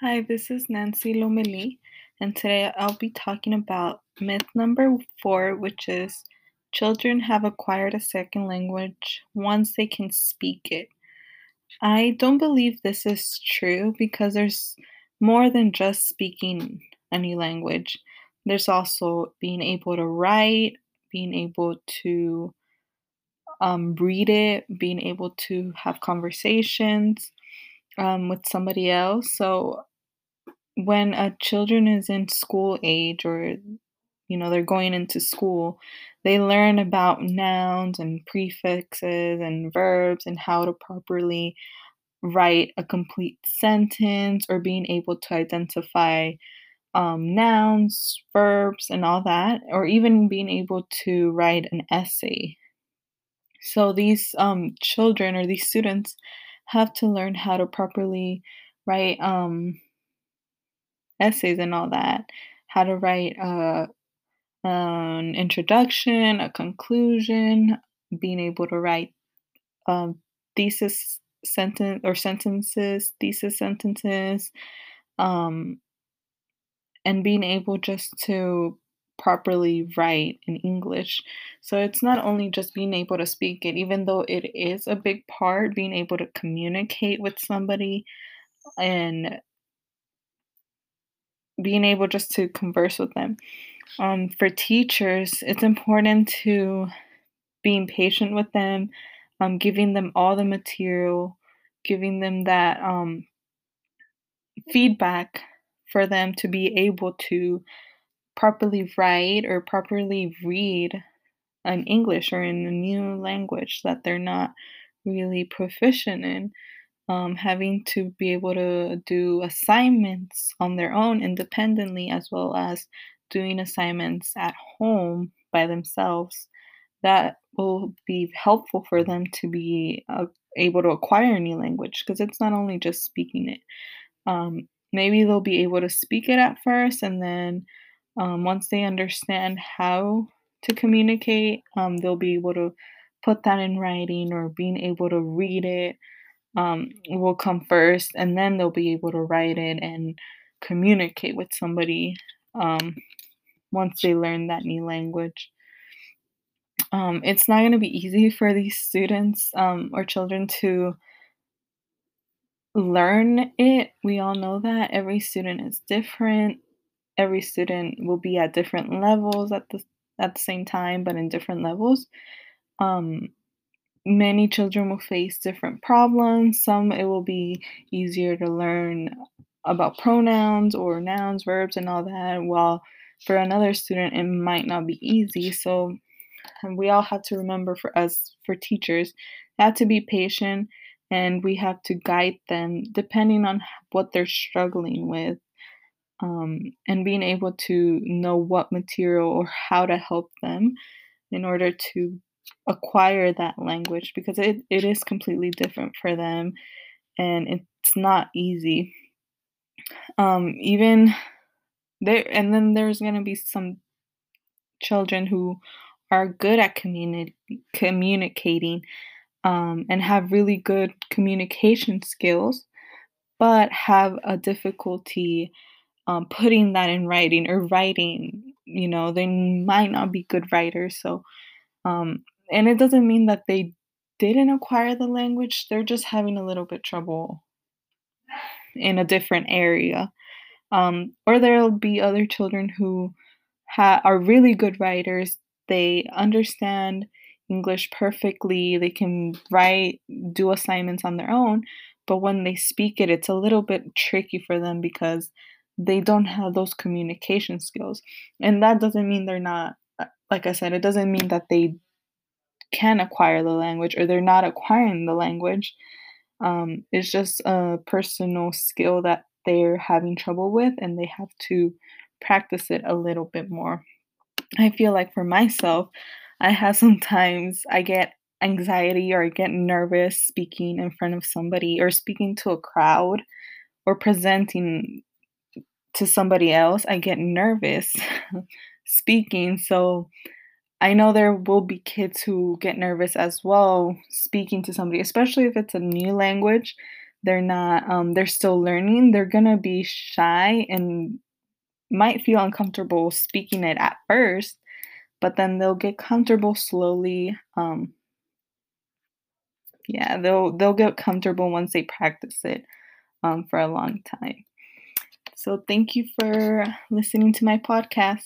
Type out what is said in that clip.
Hi, this is Nancy Lomeli, and today I'll be talking about myth number four, which is children have acquired a second language once they can speak it. I don't believe this is true because there's more than just speaking a new language. There's also being able to write, being able to um, read it, being able to have conversations um, with somebody else. So when a children is in school age or you know they're going into school they learn about nouns and prefixes and verbs and how to properly write a complete sentence or being able to identify um, nouns verbs and all that or even being able to write an essay so these um, children or these students have to learn how to properly write um, essays and all that, how to write uh, an introduction, a conclusion, being able to write um, thesis sentence or sentences, thesis sentences, um, and being able just to properly write in English. So it's not only just being able to speak it, even though it is a big part, being able to communicate with somebody and being able just to converse with them. Um, for teachers, it's important to being patient with them, um, giving them all the material, giving them that um, feedback for them to be able to properly write or properly read in English or in a new language that they're not really proficient in um, having to be able to do assignments on their own independently, as well as doing assignments at home by themselves. That will be helpful for them to be uh, able to acquire a new language because it's not only just speaking it. Um, maybe they'll be able to speak it at first, and then um, once they understand how to communicate, um, they'll be able to put that in writing or being able to read it um, will come first, and then they'll be able to write it and communicate with somebody um, once they learn that new language. Um, it's not going to be easy for these students um, or children to learn it. We all know that every student is different. Every student will be at different levels at the at the same time, but in different levels. Um, many children will face different problems. Some it will be easier to learn about pronouns or nouns, verbs, and all that, while for another student it might not be easy. So we all have to remember for us, for teachers, have to be patient and we have to guide them depending on what they're struggling with. Um, and being able to know what material or how to help them in order to acquire that language because it, it is completely different for them and it's not easy. Um, even there, and then there's going to be some children who are good at communi- communicating um, and have really good communication skills, but have a difficulty um, putting that in writing or writing. You know, they might not be good writers. So, um, and it doesn't mean that they didn't acquire the language, they're just having a little bit trouble in a different area. Um, or there'll be other children who ha- are really good writers. They understand English perfectly. They can write, do assignments on their own. But when they speak it, it's a little bit tricky for them because they don't have those communication skills. And that doesn't mean they're not, uh, like I said, it doesn't mean that they can acquire the language or they're not acquiring the language. Um, it's just a personal skill that they're having trouble with and they have to practice it a little bit more. I feel like for myself, I have sometimes I get anxiety or I get nervous speaking in front of somebody or speaking to a crowd or presenting to somebody else. I get nervous speaking. So I know there will be kids who get nervous as well speaking to somebody, especially if it's a new language. they're not um, they're still learning they're gonna be shy and might feel uncomfortable speaking it at first but then they'll get comfortable slowly um, yeah they'll they'll get comfortable once they practice it um, for a long time so thank you for listening to my podcast